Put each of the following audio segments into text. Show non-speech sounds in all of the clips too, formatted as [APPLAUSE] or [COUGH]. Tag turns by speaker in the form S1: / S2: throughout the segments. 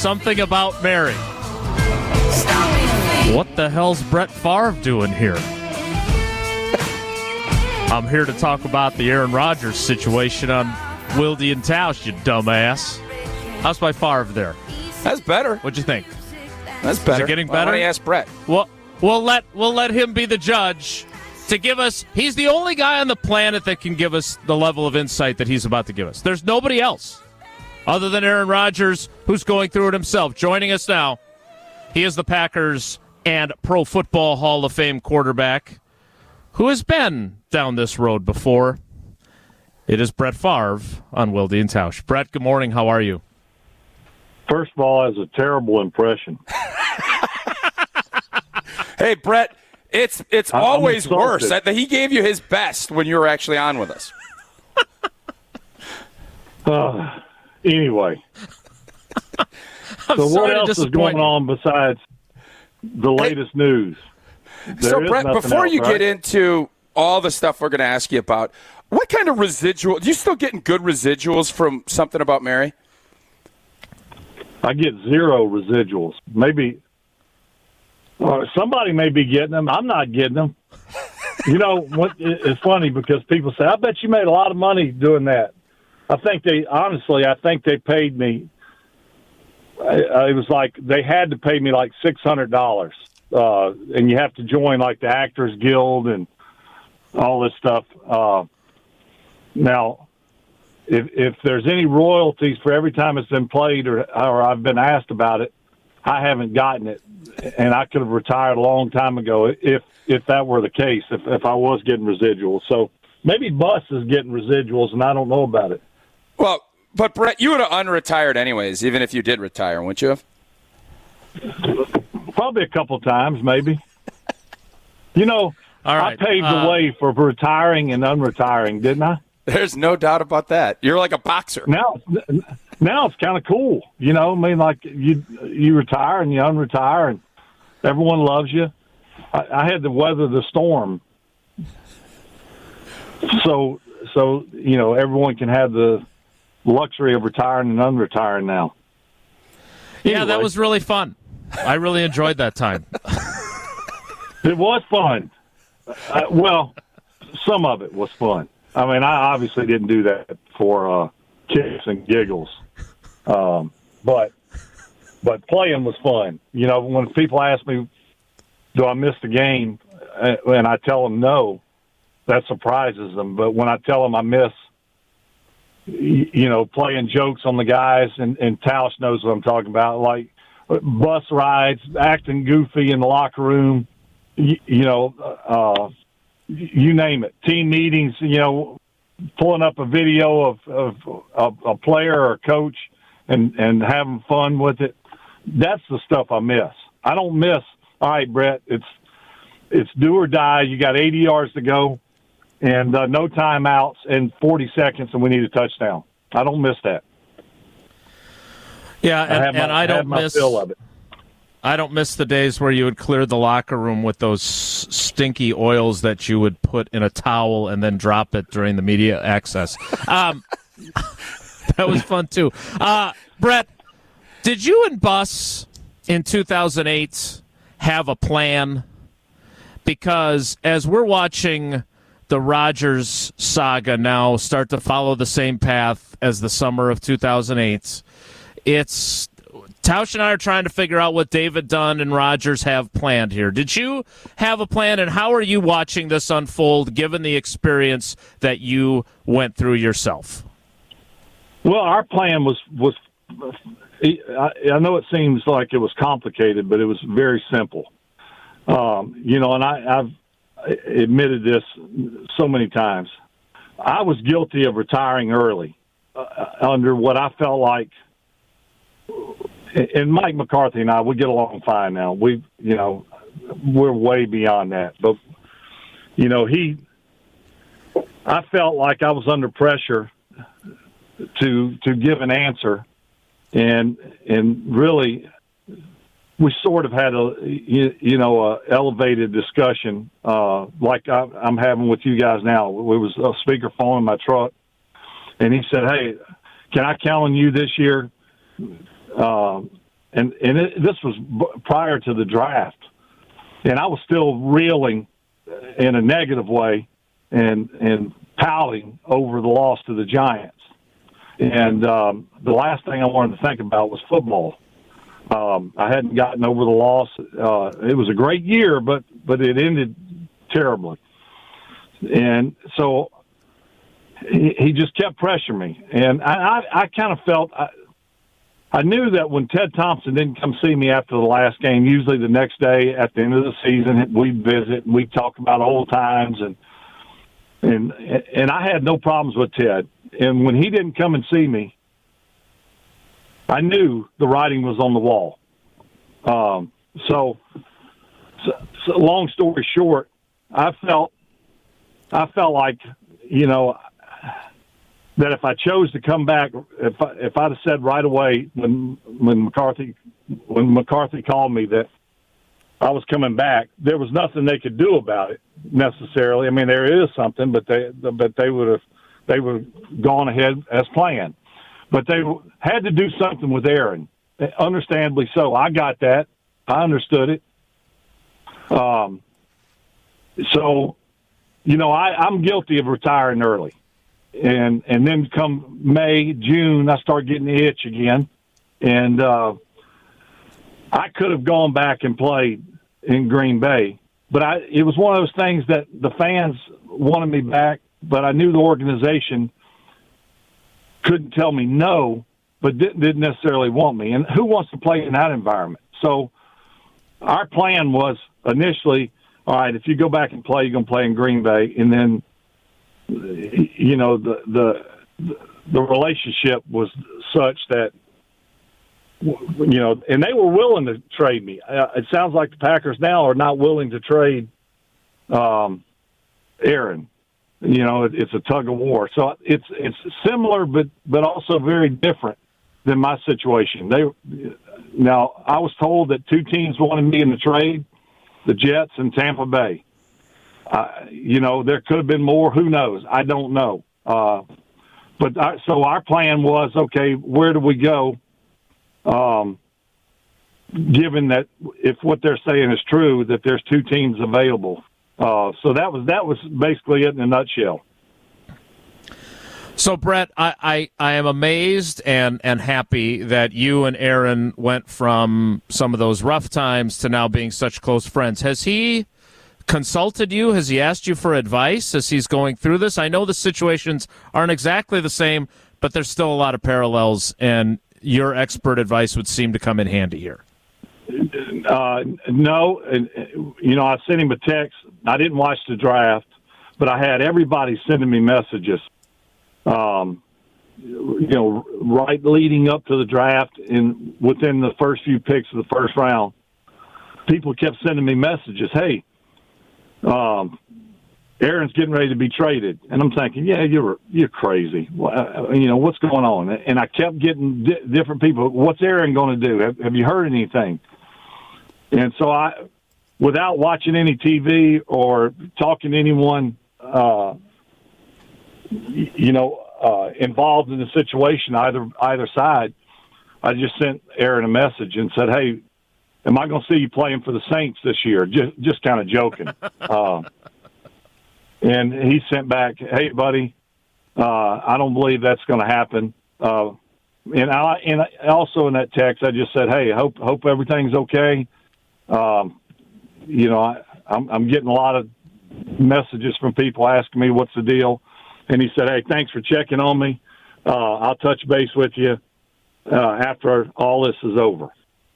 S1: Something About Mary. What the hell's Brett Favre doing here? I'm here to talk about the Aaron Rodgers situation on Wilde and Tausch, you dumbass. How's my Favre there?
S2: That's better.
S1: What'd you think?
S2: That's better.
S1: Is it getting
S2: Well,
S1: better?
S2: I want to ask Brett.
S1: Well, we'll let we'll let him be the judge to give us. He's the only guy on the planet that can give us the level of insight that he's about to give us. There's nobody else other than Aaron Rodgers who's going through it himself. Joining us now, he is the Packers and Pro Football Hall of Fame quarterback who has been down this road before. It is Brett Favre on Wilde and Tausch. Brett, good morning. How are you?
S3: First of all, as a terrible impression. [LAUGHS]
S2: Hey, Brett. It's it's
S3: I'm
S2: always
S3: insulted.
S2: worse. That he gave you his best when you were actually on with us.
S3: Uh, anyway,
S1: I'm [LAUGHS]
S3: so what else is going on besides the latest news? There
S2: so, Brett, before
S3: else,
S2: you
S3: right?
S2: get into all the stuff we're going to ask you about, what kind of residual? Do you still getting good residuals from something about Mary?
S3: I get zero residuals. Maybe uh, somebody may be getting them. I'm not getting them. you know, [LAUGHS] what, it- it's funny because people say, "I bet you made a lot of money doing that." I think they honestly, I think they paid me. It was like they had to pay me like six hundred dollars, uh, and you have to join like the Actors Guild and all this stuff. Uh, now, if if there's any royalties for every time it's been played or or I've been asked about it, I haven't gotten it, and I could have retired a long time ago if if that were the case. If if I was getting residuals, so maybe Bus is getting residuals, and I don't know about it.
S2: Well, but Brett, you would have unretired anyways, even if you did retire, wouldn't you have?
S3: Probably a couple times, maybe. You know,
S1: All right,
S3: I paved
S1: uh,
S3: the way for retiring and unretiring, didn't I?
S2: There's no doubt about that. You're like a boxer.
S3: Now, now it's kind of cool. You know, I mean, like you you retire and you unretire, and everyone loves you. I, I had to weather the storm, so so you know everyone can have the luxury of retiring and unretiring now.
S1: Yeah, that was really fun. I really enjoyed that time. [LAUGHS]
S3: It was fun. Uh, well, some of it was fun. I mean, I obviously didn't do that for uh, kicks and giggles, um, but but playing was fun. You know, when people ask me, "Do I miss the game?" uh, and I tell them no, that surprises them. But when I tell them I miss, you know, playing jokes on the guys, and and Tausch knows what I'm talking about, like bus rides, acting goofy in the locker room you, you know, uh, you name it, team meetings, you know, pulling up a video of, of, of a player or a coach and, and having fun with it. That's the stuff I miss. I don't miss, all right, Brett, it's, it's do or die. You got 80 yards to go and uh, no timeouts and 40 seconds and we need a touchdown. I don't miss that.
S1: Yeah,
S3: I
S1: and,
S3: have my,
S1: and I don't miss
S3: fill of it.
S1: I don't miss the days where you would clear the locker room with those stinky oils that you would put in a towel and then drop it during the media access. [LAUGHS] Um, [LAUGHS] that was fun too. Uh, Brett, did you and Bus in 2008 have a plan? Because as we're watching the Rodgers saga now start to follow the same path as the summer of 2008, it's Tausch and I are trying to figure out what David Dunn and Rodgers have planned here. Did you have a plan, and how are you watching this unfold given the experience that you went through yourself?
S3: Well, our plan was was. I, know it seems like it was complicated, but it was very simple. Um, you know, and I, I've admitted this so many times. I was guilty of retiring early uh, under what I felt like. And Mike McCarthy and I, we get along fine now. We, you know, we're way beyond that. But you know, he, I felt like I was under pressure to to give an answer, and and really, we sort of had a you, know a elevated discussion uh, like I, I'm having with you guys now. It was a speakerphone in my truck, and he said, "Hey, can I count on you this year?" Um, and and it, this was b- prior to the draft, and I was still reeling in a negative way, and and pouting over the loss to the Giants. And um, the last thing I wanted to think about was football. Um, I hadn't gotten over the loss. Uh, it was a great year, but but it ended terribly. And so he, he just kept pressuring me, and I, I, I kind of felt I, I knew that when Ted Thompson didn't come see me after the last game, usually the next day at the end of the season, we'd visit and we'd talk about old times and and and I had no problems with Ted. And when he didn't come and see me, I knew the writing was on the wall. Um, so, so, so, long story short, I felt I felt like you know that if I chose to come back, if I, if I'd have said right away when when McCarthy when McCarthy called me that I was coming back, there was nothing they could do about it necessarily. I mean, there is something, but they but they would have they would have gone ahead as planned. But they had to do something with Aaron, understandably so. I got that. I understood it. Um, so, you know, I, I'm guilty of retiring early and and then come May, June, I start getting the itch again, and uh, I could have gone back and played in Green Bay, but I it was one of those things that the fans wanted me back, but I knew the organization couldn't tell me no, but didn't, didn't necessarily want me, and who wants to play in that environment? So our plan was initially, all right, if you go back and play, you're going to play in Green Bay, and then you know the the the relationship was such that you know, and they were willing to trade me. Uh, it sounds like the Packers now are not willing to trade um, Aaron. You know, it, it's a tug of war. So it's it's similar, but but also very different than my situation. They now I was told that two teams wanted me in the trade, the Jets and Tampa Bay. Uh, you know, there could have been more. Who knows? I don't know. Uh, but I, so our plan was okay. Where do we go? Um, given that if what they're saying is true, that there's two teams available. Uh, so that was that was basically it in a nutshell.
S1: So Brett, I, I, I am amazed and, and happy that you and Aaron went from some of those rough times to now being such close friends. Has he consulted you? Has he asked you for advice as he's going through this? I know the situations aren't exactly the same, but there's still a lot of parallels, and your expert advice would seem to come in handy here.
S3: Uh, no, you know, I sent him a text. I didn't watch the draft, but I had everybody sending me messages. Um, you know, right leading up to the draft, and within the first few picks of the first round, people kept sending me messages. Hey, um, Aaron's getting ready to be traded, and I'm thinking, yeah, you're you're crazy. Well, you know what's going on? And I kept getting di- different people. What's Aaron going to do? Have, have you heard anything? And so I, without watching any TV or talking to anyone, uh, you know, uh, involved in the situation, either either side, I just sent Aaron a message and said, "Hey, am I going to see you playing for the Saints this year? Just, just kind of joking. [LAUGHS] uh, and he sent back, "Hey, buddy, uh, I don't believe that's going to happen." Uh, and I, and also in that text, I just said, "Hey, hope hope everything's okay." Um, you know, I, I'm, I'm getting a lot of messages from people asking me what's the deal, and he said, "Hey, thanks for checking on me. Uh, I'll touch base with you uh, after all this is over."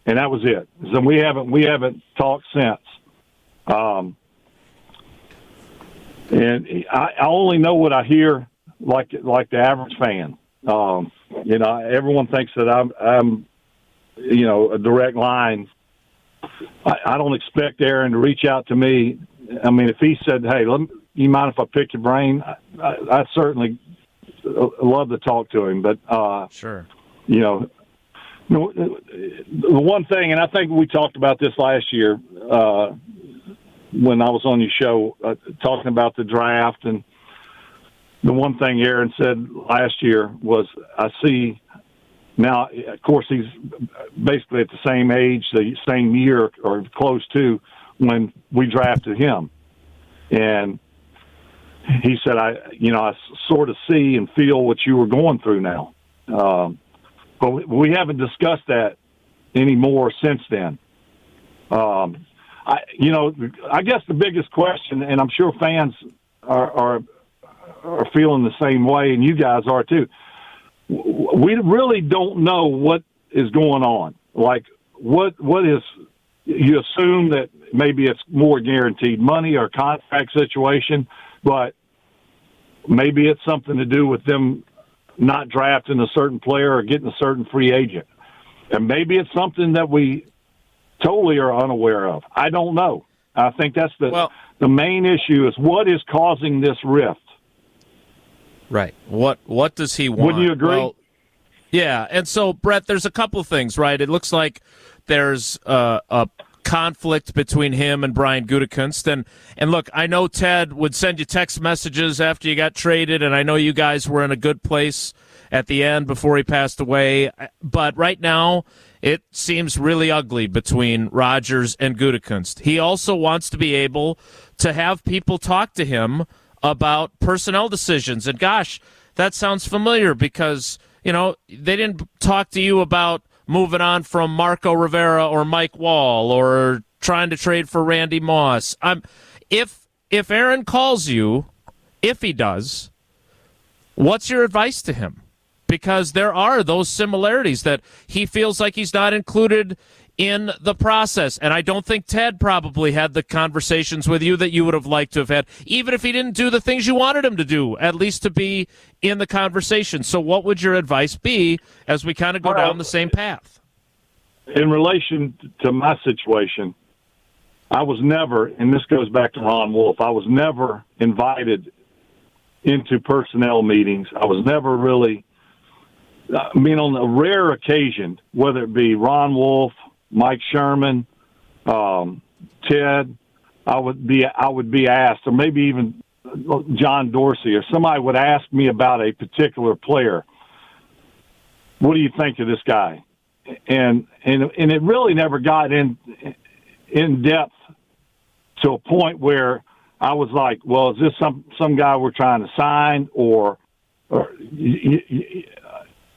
S3: and that was it. So we haven't we haven't talked since. Um, and I, I only know what I hear, like like the average fan. Um, you know, everyone thinks that I'm I'm, you know, a direct line. I, I don't expect Aaron to reach out to me. I mean, if he said, "Hey, let me, you mind if I pick your brain?" I, I, I certainly love to talk to him. But uh,
S1: sure,
S3: you know, the one thing, and I think we talked about this last year uh, when I was on your show, uh, talking about the draft, and the one thing Aaron said last year was, "I see." Now, of course, he's basically at the same age, the same year or close to when we drafted him, and he said, "I, you know, I sort of see and feel what you were going through now." Um, but we haven't discussed that anymore since then. Um, I, you know, I guess the biggest question, and I'm sure fans are, are are feeling the same way, and you guys are too. We really don't know what is going on. Like, what what is? You assume that maybe it's more guaranteed money or contract situation, but maybe it's something to do with them not drafting a certain player or getting a certain free agent. And maybe it's something that we totally are unaware of. I don't know. I think that's the well, the main issue is what is causing this rift.
S1: Right. What what does he want?
S3: Wouldn't you agree? Well,
S1: yeah. And so Brett, there's a couple of things, right? It looks like there's uh, a conflict between him and Brian Gutekunst. And and look, I know Ted would send you text messages after you got traded, and I know you guys were in a good place at the end before he passed away. But right now, it seems really ugly between Rodgers and Gutekunst. He also wants to be able to have people talk to him about personnel decisions. And gosh, that sounds familiar because, you know, they didn't talk to you about moving on from Marco Rivera or Mike Wahle or trying to trade for Randy Moss. I'm if if Aaron calls you, if he does, what's your advice to him? because there are those similarities that he feels like he's not included in the process. And I don't think Ted probably had the conversations with you that you would have liked to have had, even if he didn't do the things you wanted him to do, at least to be in the conversation. So, what would your advice be as we kind of go well, down the same path?
S3: In relation to my situation, I was never, and this goes back to Ron Wolf, I was never invited into personnel meetings. I was never really I mean, on a rare occasion, whether it be Ron Wolf, Mike Sherman, um, Ted, I would be I would be asked, or maybe even John Dorsey, or somebody would ask me about a particular player. What do you think of this guy? And and and it really never got in in depth to a point where I was like, well, is this some some guy we're trying to sign, or or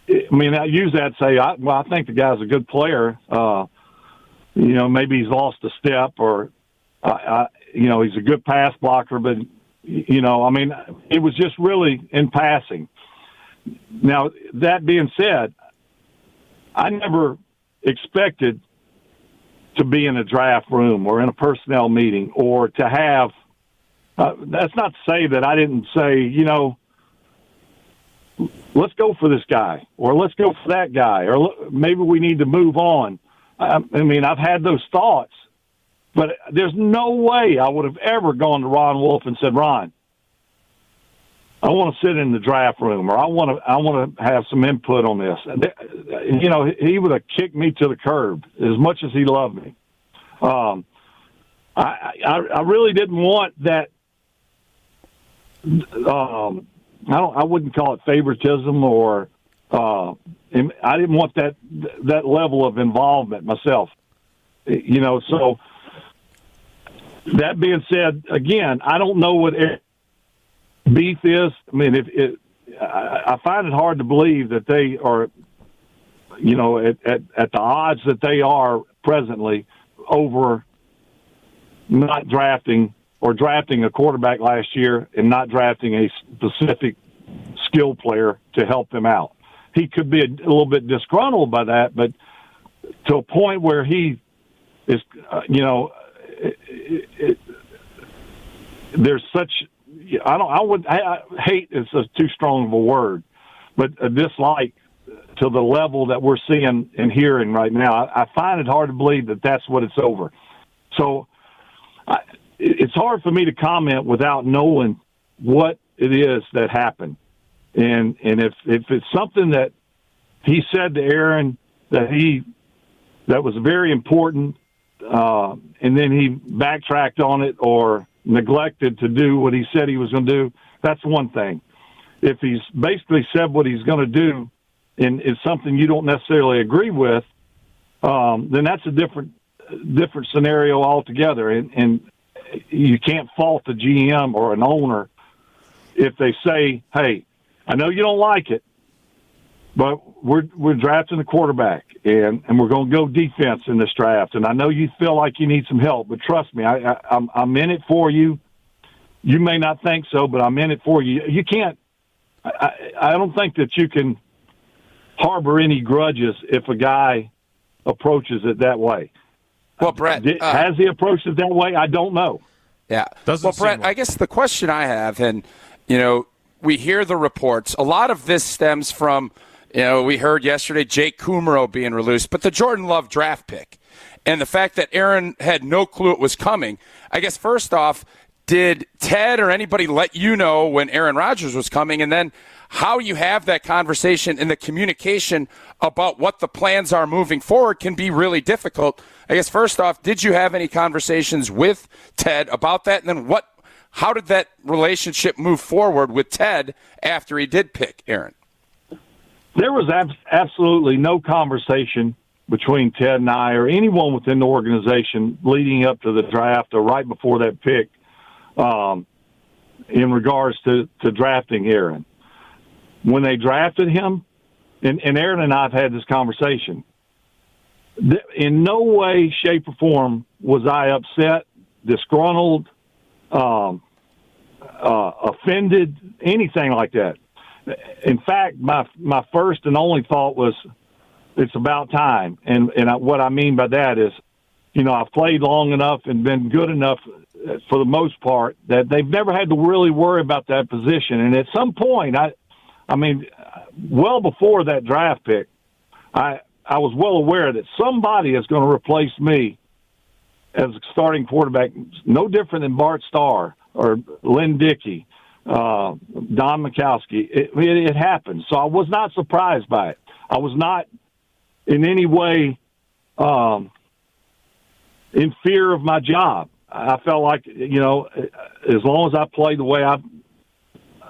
S3: I mean, I use that to say, I, well, I think the guy's a good player. Uh, you know, maybe he's lost a step, or uh, I, you know, he's a good pass blocker, but you know, I mean, it was just really in passing. Now, that being said, I never expected to be in a draft room or in a personnel meeting or to have. Uh, that's not to say that I didn't say, you know, let's go for this guy, or let's go for that guy, or maybe we need to move on. I, mean, I've had those thoughts, but there's no way I would have ever gone to Ron Wolf and said, Ron, I want to sit in the draft room, or I want to I want to have some input on this. You know, he would have kicked me to the curb as much as he loved me. Um, I, I I really didn't want that. Um, I don't. I wouldn't call it favoritism or. Uh, I didn't want that that level of involvement myself. You know, so that being said, again, I don't know what beef is. I mean, if it, I find it hard to believe that they are, you know, at, at, at the odds that they are presently over not drafting or drafting a quarterback last year and not drafting a specific skill player to help them out. He could be a, a little bit disgruntled by that, but to a point where he is, uh, you know, it, it, it, there's such. I don't. I would. I, I hate is a too strong of a word, but a dislike to the level that we're seeing and hearing right now. I, I find it hard to believe that that's what it's over. So I, it's hard for me to comment without knowing what it is that happened. And and if if it's something that he said to Aaron that he that was very important, uh, and then he backtracked on it or neglected to do what he said he was going to do, that's one thing. if he's basically said what he's going to do, and it's something you don't necessarily agree with, um, then that's a different different scenario altogether. And, and you can't fault the GM or an owner if they say, "Hey, I know you don't like it, but we're we're drafting a quarterback, and and we're going to go defense in this draft. And I know you feel like you need some help, but trust me, I, I I'm I'm in it for you. You may not think so, but I'm in it for you. You can't. I I don't think that you can harbor any grudges if a guy approaches it that way.
S2: Well, Brett, uh,
S3: has he approached it that way? I don't know.
S2: Yeah. Doesn't well, Brett, like- I guess the question I have, and you know, we hear the reports. A lot of this stems from, you know, we heard yesterday Jake Kumerow being released, but the Jordan Love draft pick and the fact that Aaron had no clue it was coming. I guess first off, did Ted or anybody let you know when Aaron Rodgers was coming? And then how you have that conversation and the communication about what the plans are moving forward can be really difficult. I guess first off, did you have any conversations with Ted about that? And then what how did that relationship move forward with Ted after he did pick Aaron?
S3: There was ab- absolutely no conversation between Ted and I or anyone within the organization leading up to the draft or right before that pick um, in regards to, to drafting Aaron. When they drafted him, and, and Aaron and I have had this conversation, in no way, shape, or form was I upset, disgruntled, um, uh, offended, anything like that. In fact, my my first and only thought was, it's about time. And and I, what I mean by that is, you know, I've played long enough and been good enough for the most part that they've never had to really worry about that position. And at some point, I, I mean, well before that draft pick, I I was well aware that somebody is going to replace me as a starting quarterback, no different than Bart Starr or Lynn Dickey, uh, Don Majkowski. It, it, it happened. So I was not surprised by it. I was not in any way um, in fear of my job. I felt like, you know, as long as I play the way I,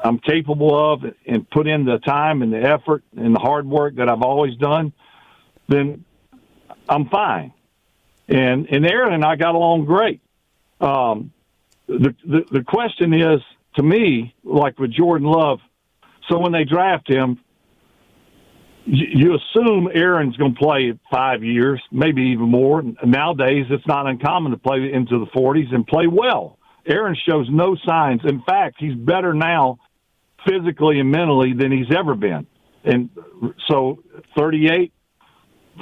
S3: I'm capable of and put in the time and the effort and the hard work that I've always done, then I'm fine. And and Aaron and I got along great. Um, the, the the question is to me, like with Jordan Love, so when they draft him, you, assume Aaron's going to play five years, maybe even more. Nowadays, it's not uncommon to play into the 40s and play well. Aaron shows no signs. In fact, he's better now physically and mentally than he's ever been. And so 38,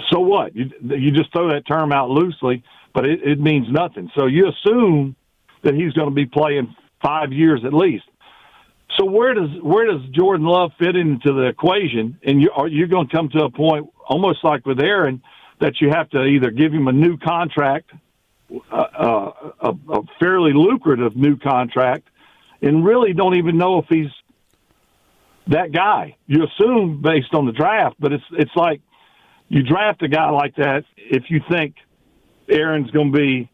S3: so what? You, you just throw that term out loosely, but it, it means nothing. So you assume that he's going to be playing five years at least. So where does where does Jordan Love fit into the equation? And you are you going to come to a point almost like with Aaron that you have to either give him a new contract, uh, uh, a, a fairly lucrative new contract, and really don't even know if he's that guy. You assume based on the draft, but it's it's like you draft a guy like that if you think Aaron's going to be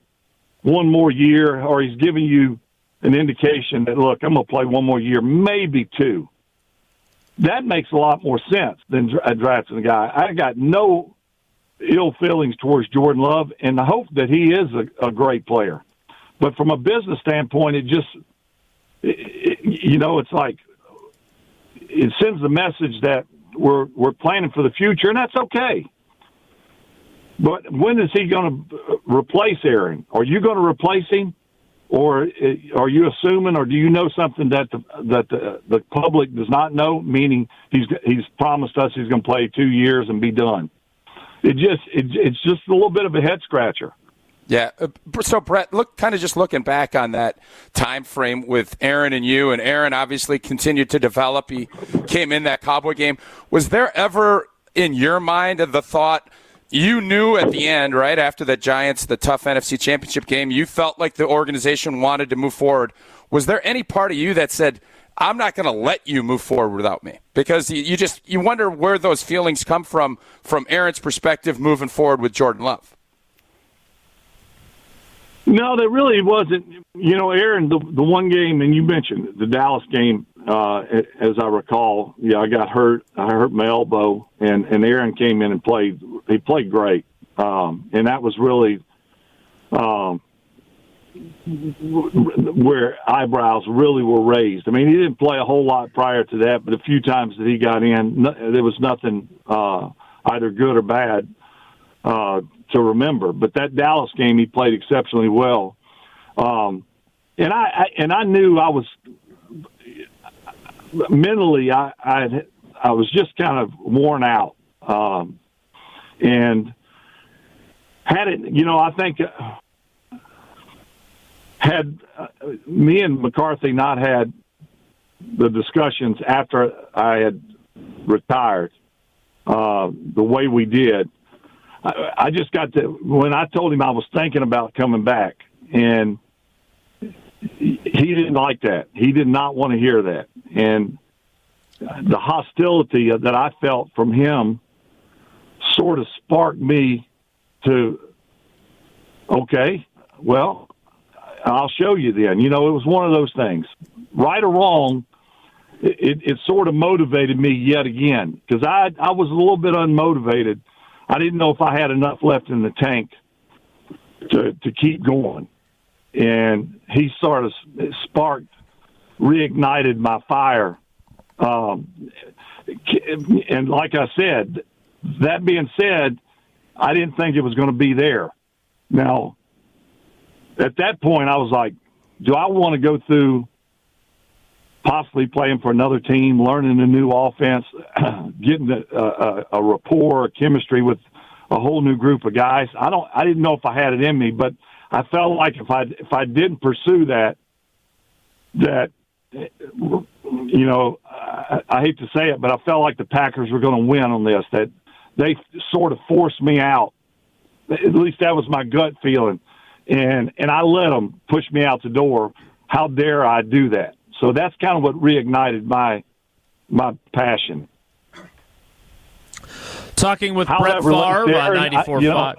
S3: one more year, or he's giving you an indication that look, I'm going to play one more year, maybe two. That makes a lot more sense than uh, drafting a guy. I got no ill feelings towards Jordan Love, and I hope that he is a, a great player. But from a business standpoint, it just, it, you know, it's like it sends the message that we're we're planning for the future, and that's okay. But when is he going to replace Aaron? Are you going to replace him, or are you assuming, or do you know something that the that the, the public does not know? Meaning he's he's promised us he's going to play two years and be done. It just it, it's just a little bit of a head scratcher.
S2: Yeah. Uh, so Brett, look, kind of just looking back on that time frame with Aaron and you, and Aaron obviously continued to develop. He came in that Cowboy game. Was there ever in your mind the thought? You knew at the end, right after the Giants, the tough NFC Championship game, you felt like the organization wanted to move forward. Was there any part of you that said, "I'm not going to let you move forward without me"? Because you just you wonder where those feelings come from from Aaron's perspective moving forward with Jordan Love.
S3: No, there really wasn't. You know, Aaron, the the one game, and you mentioned the Dallas game. Uh, as I recall, yeah, I got hurt. I hurt my elbow, and and Aaron came in and played. He played great, um, and that was really um, where eyebrows really were raised. I mean, he didn't play a whole lot prior to that, but a few times that he got in, there was nothing uh, either good or bad uh, to remember. But that Dallas game, he played exceptionally well, um, and I, I and I knew I was mentally, I I, I was just kind of worn out, um, and had it, you know, I think. Uh, had uh, me and McCarthy not had the discussions after I had retired uh, the way we did, I, I just got to when I told him I was thinking about coming back, and he didn't like that. He did not want to hear that, and the hostility that I felt from him sort of sparked me to okay, well, I'll show you then. You know, it was one of those things. Right or wrong, it, it sort of motivated me yet again because I I was a little bit unmotivated. I didn't know if I had enough left in the tank to to keep going, and he sort of sparked, reignited my fire. Um, and like I said, that being said, I didn't think it was going to be there. Now, at that point, I was like, do I want to go through possibly playing for another team, learning a new offense, [CLEARS THROAT] getting a, a, a rapport, a chemistry with a whole new group of guys? I don't. I didn't know if I had it in me, but I felt like if I if I didn't pursue that, that you know, I, I hate to say it, but I felt like the Packers were going to win on this. That they sort of forced me out. At least that was my gut feeling and and I let them push me out the door. How dare I do that? So that's kind of what reignited my my passion.
S1: Talking with how Brett Favre on ninety four five.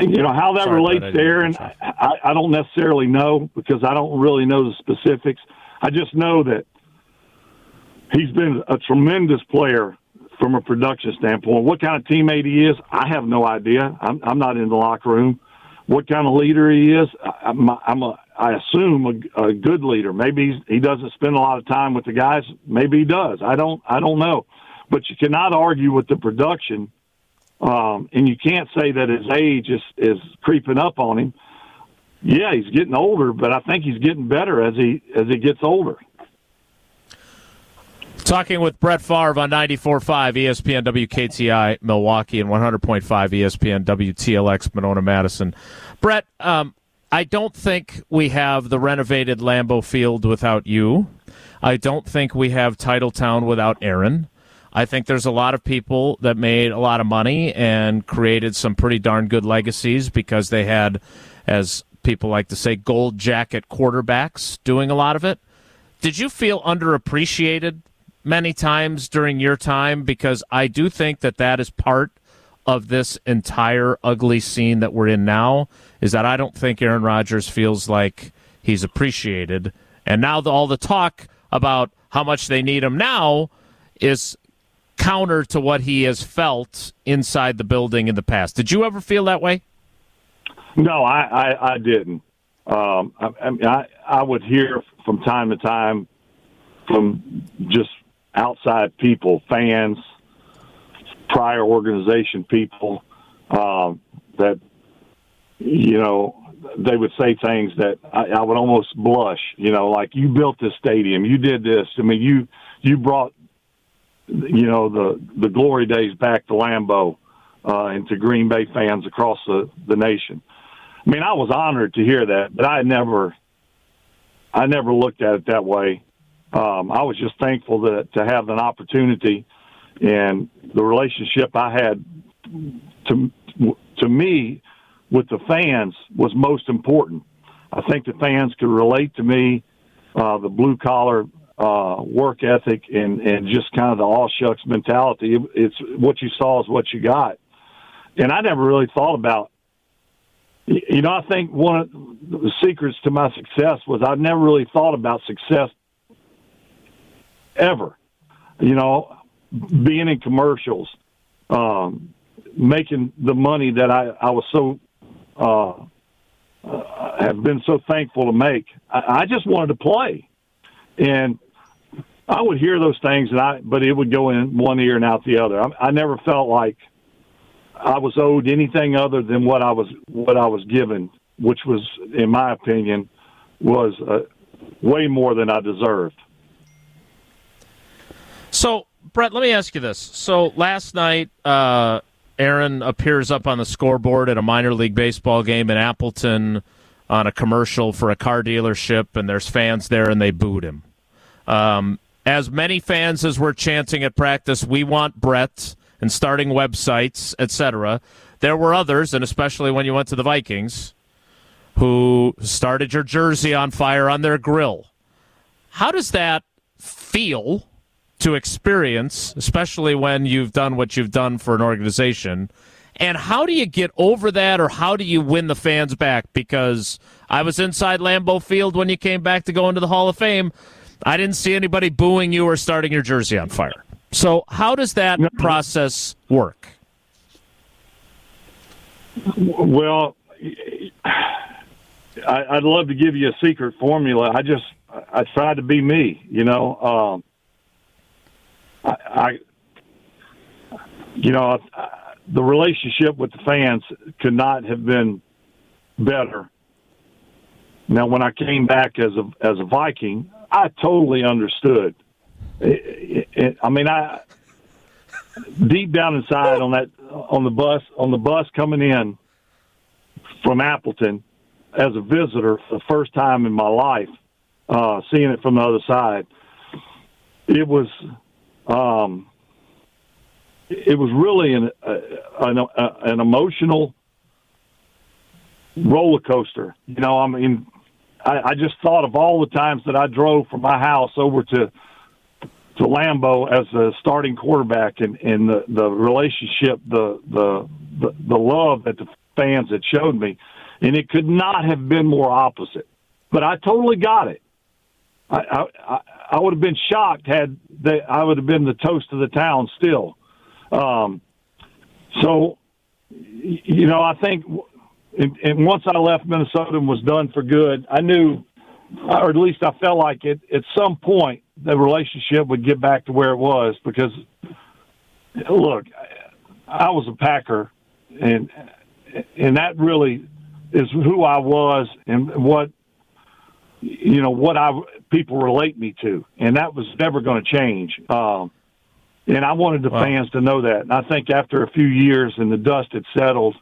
S3: You know how that Sorry, relates there, and I, I don't necessarily know because I don't really know the specifics. I just know that he's been a tremendous player from a production standpoint. What kind of teammate he is, I have no idea. I'm, I'm not in the locker room. What kind of leader he is, I'm, I'm a, I assume a, a good leader. Maybe he doesn't spend a lot of time with the guys. Maybe he does. I don't. I don't know. But you cannot argue with the production, um, and you can't say that his age is is creeping up on him. Yeah, he's getting older, but I think he's getting better as he as he gets older.
S1: Talking with Brett Favre on 94.5 ESPN WKTI Milwaukee and 100.5 ESPN WTLX Monona Madison. Brett, um, I don't think we have the renovated Lambeau Field without you. I don't think we have Titletown without Aaron. I think there's a lot of people that made a lot of money and created some pretty darn good legacies because they had, as people like to say, gold jacket quarterbacks doing a lot of it. Did you feel underappreciated many times during your time because I do think that that is part of this entire ugly scene that we're in now is that I don't think Aaron Rodgers feels like he's appreciated. And now the, all the talk about how much they need him now is counter to what he has felt inside the building in the past. Did you ever feel that way?
S3: No, I, I, I didn't. Um, I, I, mean, I, I would hear from time to time from just outside people, fans, prior organization people, um, that you know they would say things that I, I would almost blush. You know, like you built this stadium, you did this. I mean, you you brought you know the the glory days back to Lambeau uh, and to Green Bay fans across the the nation. I mean, I was honored to hear that, but I never I never looked at it that way um, I was just thankful that to have an opportunity and the relationship I had to to me with the fans was most important. I think the fans could relate to me, uh, the blue collar uh, work ethic and and just kind of the all shucks mentality. It, it's what you saw is what you got, and I never really thought about you know, I think one of the secrets to my success was I never really thought about success ever. You know, being in commercials, um, making the money that I, I was so uh, uh, have been so thankful to make. I, I just wanted to play, and I would hear those things, and I but it would go in one ear and out the other. I, I never felt like I was owed anything other than what I was what I was given, which was, in my opinion, was uh, way more than I deserved.
S1: So, Brett, let me ask you this. So last night, uh, Aaron appears up on the scoreboard at a minor league baseball game in Appleton on a commercial for a car dealership, and there's fans there, and they booed him. Um, as many fans as were chanting at practice, "We want Brett," and starting websites, etc. There were others, and especially when you went to the Vikings, who started your jersey on fire on their grill. How does that feel to experience, especially when you've done what you've done for an organization? And how do you get over that, or how do you win the fans back? Because I was inside Lambeau Field when you came back to go into the Hall of Fame. I didn't see anybody booing you or starting your jersey on fire. So, how does that process work?
S3: Well, I, would love to give you a secret formula. I just I try to be me. You know, um, I, I, you know, I, the relationship with the fans could not have been better. Now, when I came back as a as a Viking, I totally understood it, it, I mean, I deep down inside on that on the bus on the bus coming in from Appleton as a visitor for the first time in my life, uh, seeing it from the other side, it was um, it was really an an, an emotional roller coaster. You know, I mean, I, I just thought of all the times that I drove from my house over to to Lambeau as a starting quarterback and, and the, the relationship, the, the, the, the love that the fans had showed me. And it could not have been more opposite. But I totally got it. I, I, I would have been shocked had they, I would have been the toast of the town still. Um, so, you know, I think, and, and once I left Minnesota and was done for good, I knew, or at least I felt like it at some point the relationship would get back to where it was because look, I was a Packer and and that really is who I was and what you know what I people relate me to, and that was never going to change. Um, and I wanted the wow. fans to know that. And I think after a few years and the dust had settled,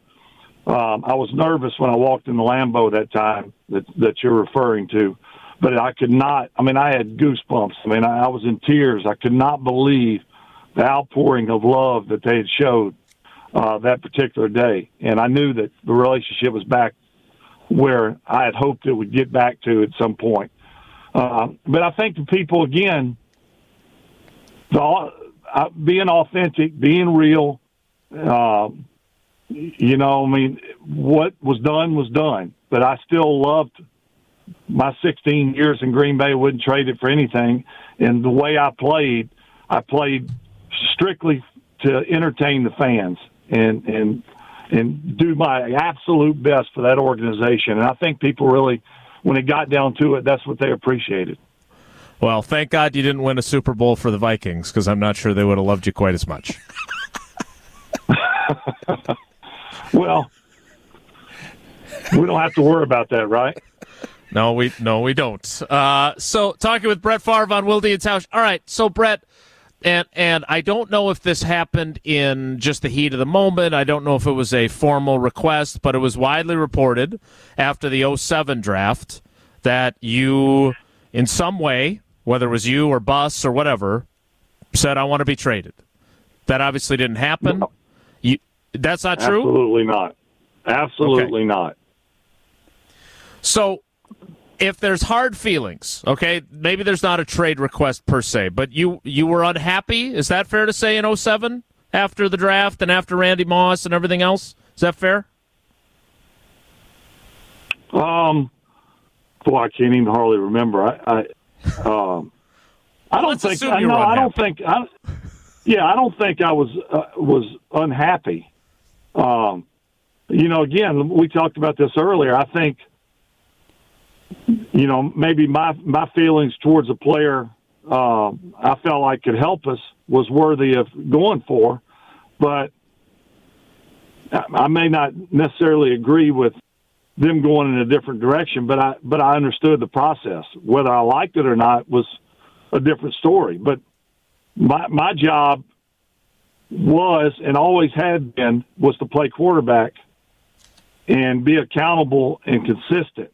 S3: um, I was nervous when I walked in the Lambeau that time that that you're referring to but I could not. I mean, I had goosebumps. I mean, I, I was in tears. I could not believe the outpouring of love that they had showed uh, that particular day, and I knew that the relationship was back where I had hoped it would get back to at some point. Uh, but I think the people again, the, uh, being authentic, being real. Uh, you know, I mean, what was done was done, but I still loved my 16 years in Green Bay wouldn't trade it for anything. And the way I played, I played strictly to entertain the fans and and and do my absolute best for that organization. And I think people really, when it got down to it, that's what they appreciated.
S1: Well, thank God you didn't win a Super Bowl for the Vikings because I'm not sure they would have loved you quite as much. [LAUGHS]
S3: well, we don't have to worry about that, right?
S1: No, we no, we don't. Uh, so talking with Brett Favre on Wilde and Tausch. All right, so Brett, and and I don't know if this happened in just the heat of the moment. I don't know if it was a formal request, but it was widely reported after the 07 draft that you, in some way, whether it was you or Bus or whatever, said I want to be traded. That obviously didn't happen. No. You, that's not
S3: true. Absolutely not. Absolutely okay. not.
S1: So if there's hard feelings, okay, maybe there's not a trade request per se, but you you were unhappy. Is that fair to say in 07 after the draft and after Randy Moss and everything else? Is that fair?
S3: Um, boy, I can't even hardly remember. I, I, um, I don't
S1: Let's
S3: think. I, no, I don't think. I, yeah, I don't think I was uh, was unhappy. Um, you know, again, we talked about this earlier. I think, you know, maybe my my feelings towards a player uh, I felt like could help us was worthy of going for, but I may not necessarily agree with them going in a different direction, but I but I understood the process. Whether I liked it or not was a different story. But my my job was and always had been was to play quarterback and be accountable and consistent.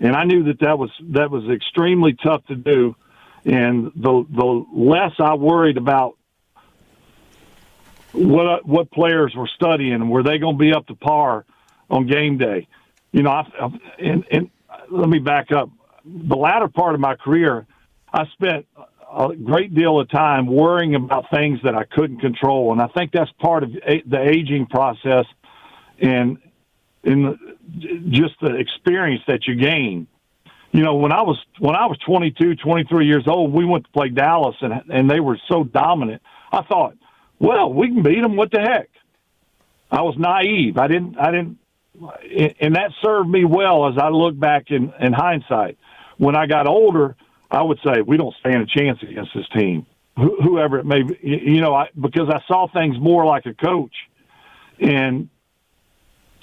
S3: And I knew that that was that was extremely tough to do. And the the less I worried about what what players were studying, were they going to be up to par on game day? You know, I, I, and, and let me back up. The latter part of my career, I spent a great deal of time worrying about things that I couldn't control, and I think that's part of the aging process and in just the experience that you gain. You know, when I was when I was 22, 23 years old, we went to play Dallas, and and they were so dominant. I thought, well, we can beat them. What the heck? I was naive. I didn't. I didn't. And that served me well as I look back in, in hindsight. When I got older, I would say we don't stand a chance against this team, whoever it may be. You know, I, because I saw things more like a coach, and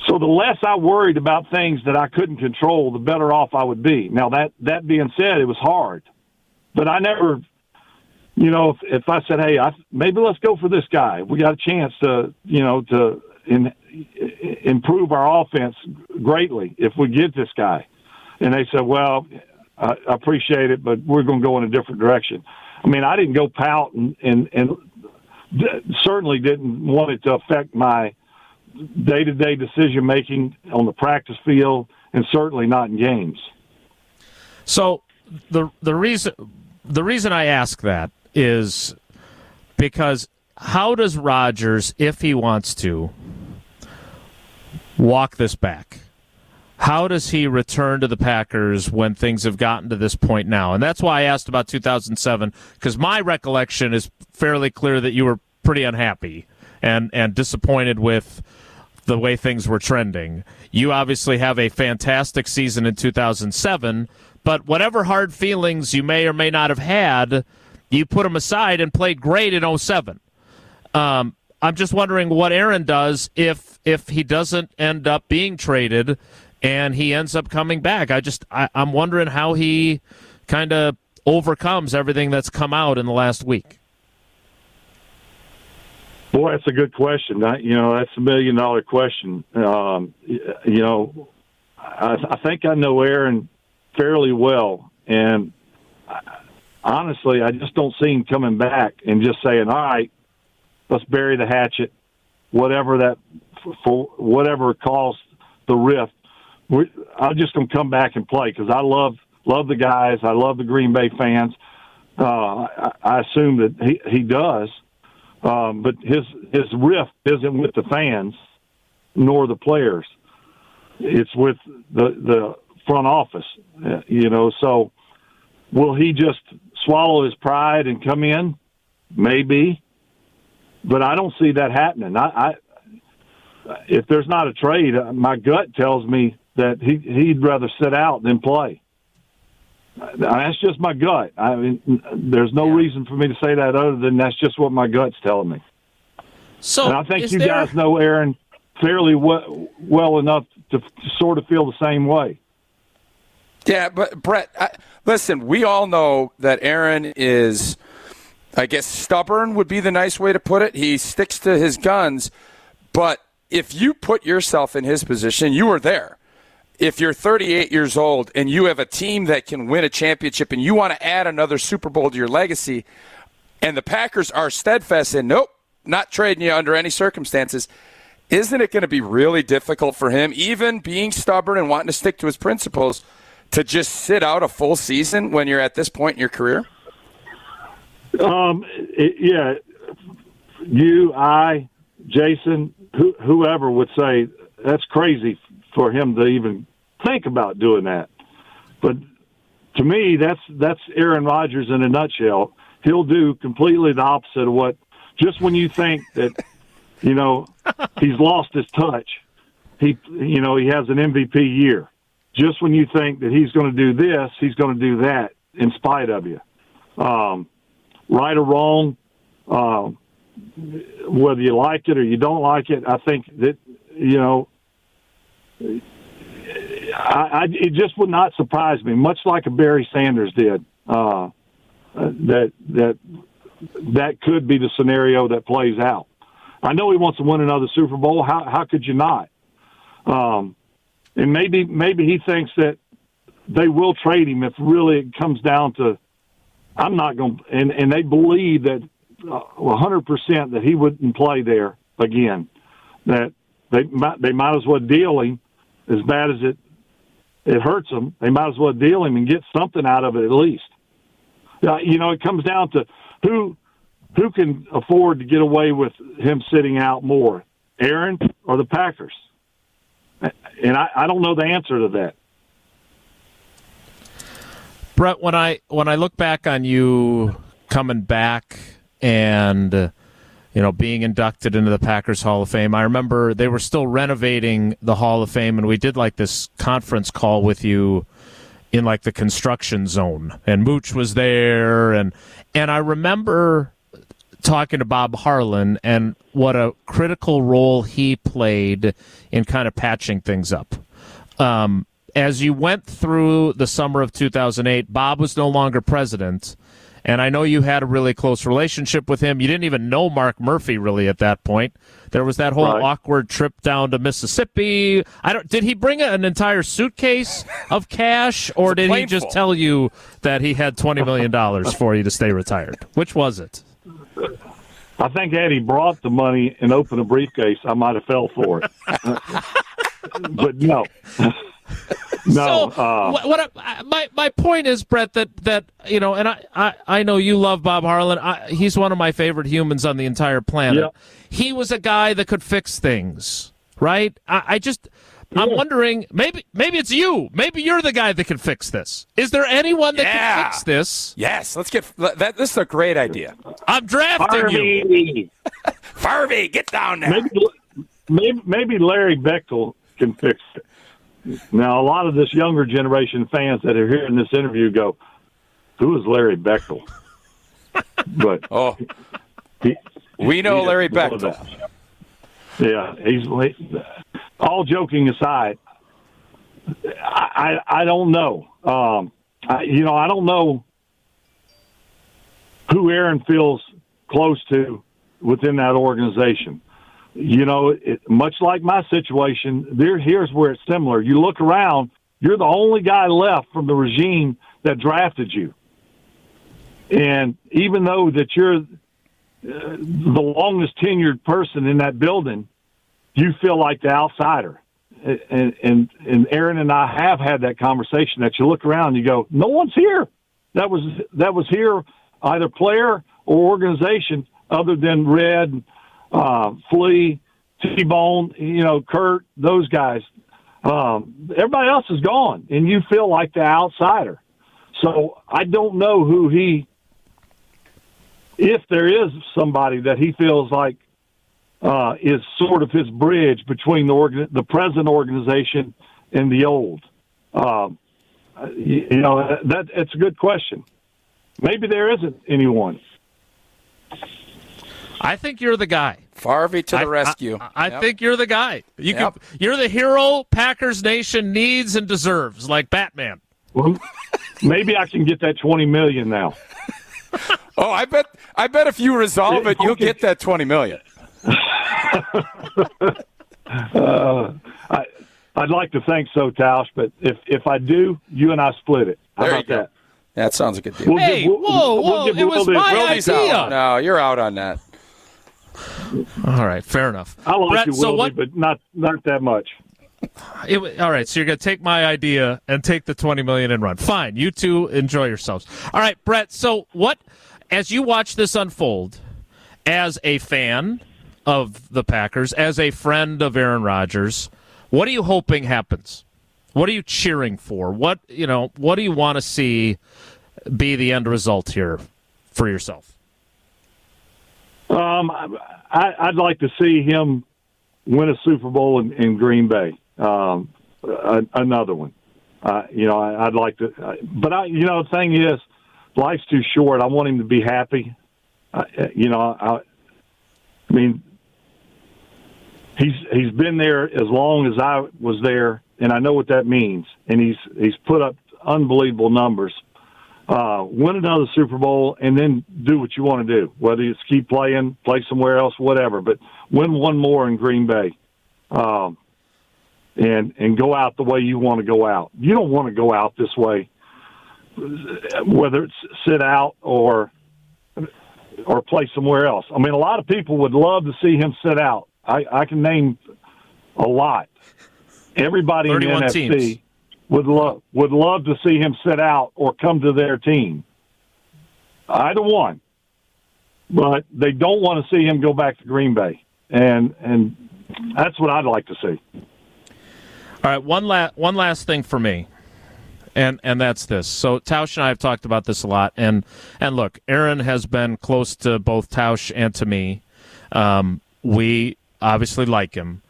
S3: so the less I worried about things that I couldn't control, the better off I would be. Now that that being said, it was hard, but I never, you know, if, if I said, "Hey, I, maybe let's go for this guy. We got a chance to, you know, to in, improve our offense greatly if we get this guy," and they said, "Well, I appreciate it, but we're going to go in a different direction." I mean, I didn't go pout and and, and certainly didn't want it to affect my day to day decision making on the practice field, and certainly not in games.
S1: So the the reason the reason I ask that is because how does Rodgers, if he wants to, walk this back? How does he return to the Packers when things have gotten to this point now? And that's why I asked about 2007 because my recollection is fairly clear that you were pretty unhappy and and disappointed with the way things were trending. You obviously have a fantastic season in 2007, but whatever hard feelings you may or may not have had, you put them aside and played great in 07. Um, I'm just wondering what Aaron does if if he doesn't end up being traded and he ends up coming back. I just I, I'm wondering how he kind of overcomes everything that's come out in the last week.
S3: Boy, that's a good question. I, you know, that's a million dollar question. Um, you know, I, I think I know Aaron fairly well, and I, honestly, I just don't see him coming back and just saying, "All right, let's bury the hatchet," whatever that for, whatever caused the rift. We, I'm just to come back and play because I love love the guys. I love the Green Bay fans. Uh, I, I assume that he he does. Um, but his his rift isn't with the fans nor the players. It's with the the front office, you know. So, will he just swallow his pride and come in? Maybe, but I don't see that happening. I, I if there's not a trade, uh, my gut tells me that he he'd rather sit out than play. That's just my gut. I mean, there's no reason for me to say that other than that's just what my gut's telling me.
S1: So
S3: And I think you
S1: there,
S3: guys know Aaron fairly well, well enough to, to sort of feel the same way.
S2: Yeah, but Brett, I, listen, we all know that Aaron is, I guess, stubborn would be the nice way to put it. He sticks to his guns, but if you put yourself in his position, you were there. If you're 38 years old and you have a team that can win a championship and you want to add another Super Bowl to your legacy, and the Packers are steadfast in, nope, not trading you under any circumstances, isn't it going to be really difficult for him, even being stubborn and wanting to stick to his principles, to just sit out a full season when you're at this point in your career?
S3: Um, it, yeah, you, I, Jason, who, whoever would say that's crazy for him to even think about doing that. But to me, that's that's Aaron Rodgers in a nutshell. He'll do completely the opposite of what. Just when you think that, [LAUGHS] you know, he's lost his touch, he you know he has an MVP year. Just when you think that he's going to do this, he's going to do that in spite of you. Um, right or wrong, uh, whether you like it or you don't like it, I think that you know I, I, it just would not surprise me, much like a Barry Sanders did. Uh, that that that could be the scenario that plays out. I know he wants to win another Super Bowl. How how could you not? Um, and maybe maybe he thinks that they will trade him if really it comes down to I'm not going and and they believe that uh, 100% that he wouldn't play there again. That they might they might as well deal him as bad as it it hurts them. They might as well deal him and get something out of it at least. Uh, you know, it comes down to who who can afford to get away with him sitting out more, Aaron or the Packers. And I, I don't know the answer to that.
S1: Brett, when I when I look back on you coming back and you know, being inducted into the Packers Hall of Fame. I remember they were still renovating the Hall of Fame, and we did like this conference call with you in like the construction zone, and Mooch was there, and and I remember talking to Bob Harlan and what a critical role he played in kind of patching things up. Um, as you went through the summer of 2008, Bob was no longer president and I know you had a really close relationship with him. You didn't even know Mark Murphy really at that point. There was that whole right. awkward trip down to Mississippi. I don't. Did he bring an entire suitcase of cash, or did he just tell you that he had twenty million dollars for you to stay retired? Which was it?
S3: I think had he brought the money and opened a briefcase, I might have fell for it. [LAUGHS] but no. [LAUGHS] no.
S1: So, uh, what, what I, my my point is, Brett, that that you know, and I I, I know you love Bob Harlan. I, he's one of my favorite humans on the entire planet. Yeah. He was a guy that could fix things, right? I, I just. Yeah. I'm wondering, maybe maybe it's you. Maybe you're the guy that can fix this. Is there anyone that yeah. can fix this?
S2: Yes, let's get that. This is a great idea.
S1: I'm drafting Harvey.
S2: you. [LAUGHS] Harvey, get down there.
S3: Maybe, maybe, maybe Larry Beightol can fix it. Now, a lot of this younger generation fans that are hearing this interview go, "Who is Larry Beightol?" [LAUGHS]
S2: but oh, he, we know Larry Beightol.
S3: Yeah, he's all joking aside. I I, I don't know. Um, I, you know, I don't know who Aaron feels close to within that organization you know, it, much like my situation, there here's where it's similar. You look around, you're the only guy left from the regime that drafted you, and even though that you're uh, the longest tenured person in that building, you feel like the outsider. And, and and Aaron and I have had that conversation. That you look around, and you go, no one's here. That was that was here, either player or organization, other than Red uh, Flea, T Bone, you know, Kurt, those guys. Um, everybody else is gone, and you feel like the outsider. So I don't know who he, if there is somebody that he feels like uh, is sort of his bridge between the organ- the present organization and the old. Um, you, you know, that it's a good question. Maybe there isn't anyone.
S1: I think you're the guy.
S2: Farvey to the I, rescue.
S1: I, I yep. think you're the guy. You yep. can, you're the hero Packers Nation needs and deserves, like Batman.
S3: Well, maybe I can get that twenty million now. [LAUGHS]
S2: oh, I bet. I bet if you resolve it, you'll get that twenty million. [LAUGHS] uh,
S3: I, I'd like to think so, Tausch, but if if I do, you and I split it. How
S2: there
S3: about that?
S2: That sounds like a good deal.
S1: We'll hey, give, we'll, whoa, whoa! We'll it was my idea.
S2: Out. No, you're out on that.
S1: All right, fair enough.
S3: I like Brett, you, so what, but not not that much.
S1: It, all right, so you're going to take my idea and take the 20 million and run. Fine, you two enjoy yourselves. All right, Brett. So what, as you watch this unfold, as a fan of the Packers, as a friend of Aaron Rodgers, what are you hoping happens? What are you cheering for? What you know? What do you want to see be the end result here for yourself?
S3: Um, I, I'd like to see him win a Super Bowl in, in Green Bay. Um, a, another one. Uh, you know, I, would like to, uh, but I, you know, the thing is, life's too short. I want him to be happy. Uh, you know, I, I mean, he's he's been there as long as I was there, and I know what that means. And he's he's put up unbelievable numbers. Uh, win another Super Bowl, and then do what you want to do. Whether it's keep playing, play somewhere else, whatever. But win one more in Green Bay, um, and and go out the way you want to go out. You don't want to go out this way, whether it's sit out or or play somewhere else. I mean, a lot of people would love to see him sit out. I, I can name a lot. Everybody in the NFC teams. Would love would love to see him sit out or come to their team. Either one, but they don't want to see him go back to Green Bay, and and that's what I'd like to see.
S1: All right, one last one last thing for me and and that's this. So Tausch and I have talked about this a lot, and and look, Aaron has been close to both Tausch and to me. Um, we obviously like him,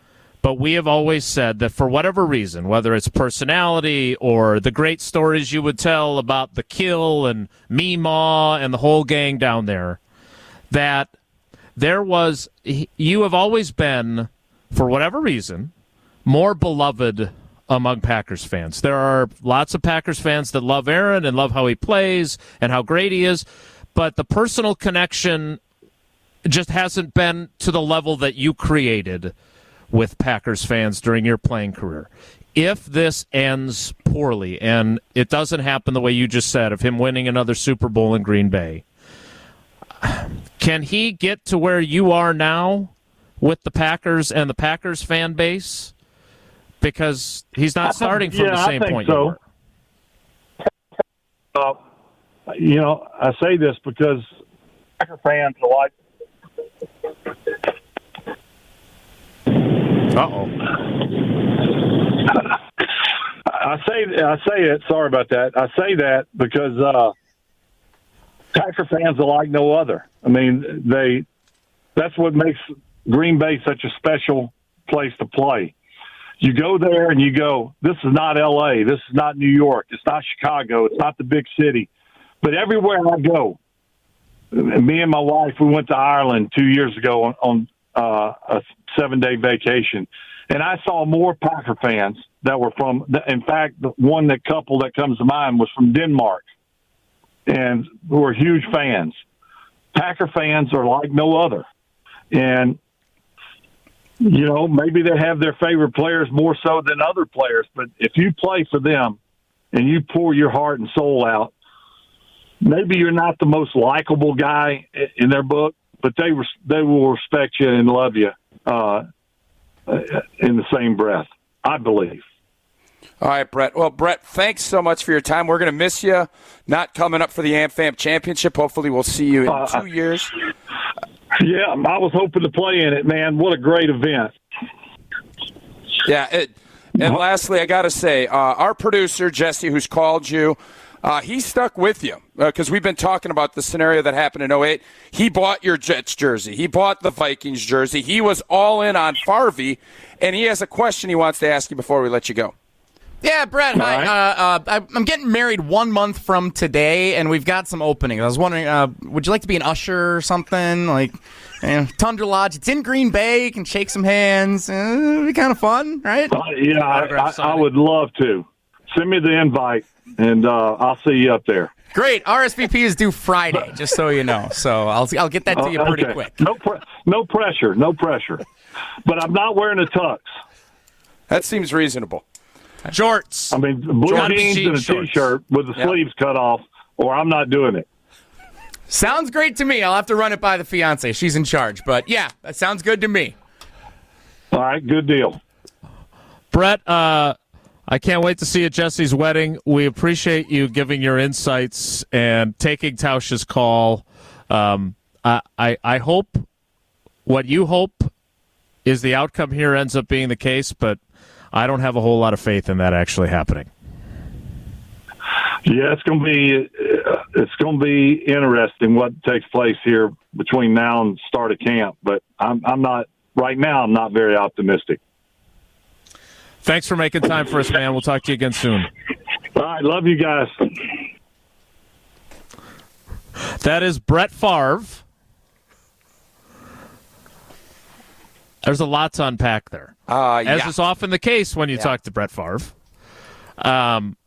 S1: but we have always said that for whatever reason, whether it's personality or the great stories you would tell about the Kiln and Meemaw and the whole gang down there, that there was you have always been, for whatever reason, more beloved among Packers fans. There are lots of Packers fans that love Aaron and love how he plays and how great he is, but the personal connection just hasn't been to the level that you created with Packers fans during your playing career. If this ends poorly and it doesn't happen the way you just said of him winning another Super Bowl in Green Bay, can he get to where you are now with the Packers and the Packers fan base? because he's not starting from
S3: yeah,
S1: the same
S3: I think
S1: point.
S3: So. You, uh, you know, I say this because Packer fans are like.
S1: Uh oh.
S3: I say I say it. Sorry about that. I say that because uh, Packer fans are like no other. I mean, they that's what makes Green Bay such a special place to play you go there and you go, this is not L.A., this is not New York, it's not Chicago, it's not the big city. But everywhere I go, me and my wife, we went to Ireland two years ago on uh, a seven day vacation, and I saw more Packer fans that were from. In fact, the one that couple that comes to mind was from Denmark, and who are huge fans. Packer fans are like no other, and you know, maybe they have their favorite players more so than other players, but if you play for them and you pour your heart and soul out, maybe you're not the most likable guy in their book, but they they will respect you and love you uh, in the same breath. I believe.
S2: All right, Brett. Well, Brett, thanks so much for your time. We're going to miss you. Not coming up for the AmFam Championship. Hopefully, we'll see you in uh, two years.
S3: Yeah, I was hoping to play in it, man. What a great event.
S2: Yeah, it, and lastly, I got to say, uh, our producer, Jesse, who's called you, uh, he stuck with you because uh, we've been talking about the scenario that happened in 08. He bought your Jets jersey. He bought the Vikings jersey. He was all in on Farvey, and he has a question he wants to ask you before we let you go.
S4: Yeah, Brett. Hi. Right. Uh, uh, I'm getting married one month from today, and we've got some openings. I was wondering, uh, would you like to be an usher or something? Like, you know, Tundra Lodge. It's in Green Bay. You can shake some hands. Uh, it'd be kind of fun, right?
S3: Uh, yeah, I, I, I, would love to. Send me the invite, and uh, I'll see you up there.
S4: Great. RSVP is due Friday, just so you know. So I'll I'll get that to you pretty
S3: okay.
S4: quick.
S3: No, pre- no pressure. No pressure. But I'm not wearing a tux.
S2: That seems reasonable.
S1: Shorts.
S3: I mean, blue jeans and a shorts. t-shirt with the yep. sleeves cut off, or I'm not doing it.
S4: Sounds great to me. I'll have to run it by the fiance. She's in charge, but yeah, that sounds good to me.
S3: All right, good deal.
S1: Brett, uh, I can't wait to see you at Jesse's wedding. We appreciate you giving your insights and taking Tausch's call. Um, I, I, I hope what you hope is the outcome here ends up being the case, but I don't have a whole lot of faith in that actually happening.
S3: Yeah, it's going to be uh, it's going to be interesting what takes place here between now and start of camp. But I'm I'm not right now. I'm not very optimistic.
S1: Thanks for making time for us, man. We'll talk to you again soon.
S3: All right, love you guys.
S1: That is Brett Favre. There's a lot to unpack there,
S2: uh,
S1: as is often the case when you
S2: Yeah.
S1: talk to Brett Favre. Um,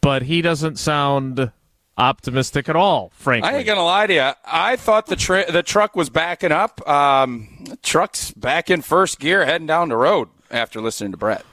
S1: but he doesn't sound optimistic at all. Frankly,
S2: I ain't gonna lie to you. I thought the tra- the truck was backing up. Um, truck's back in first gear, heading down the road after listening to Brett.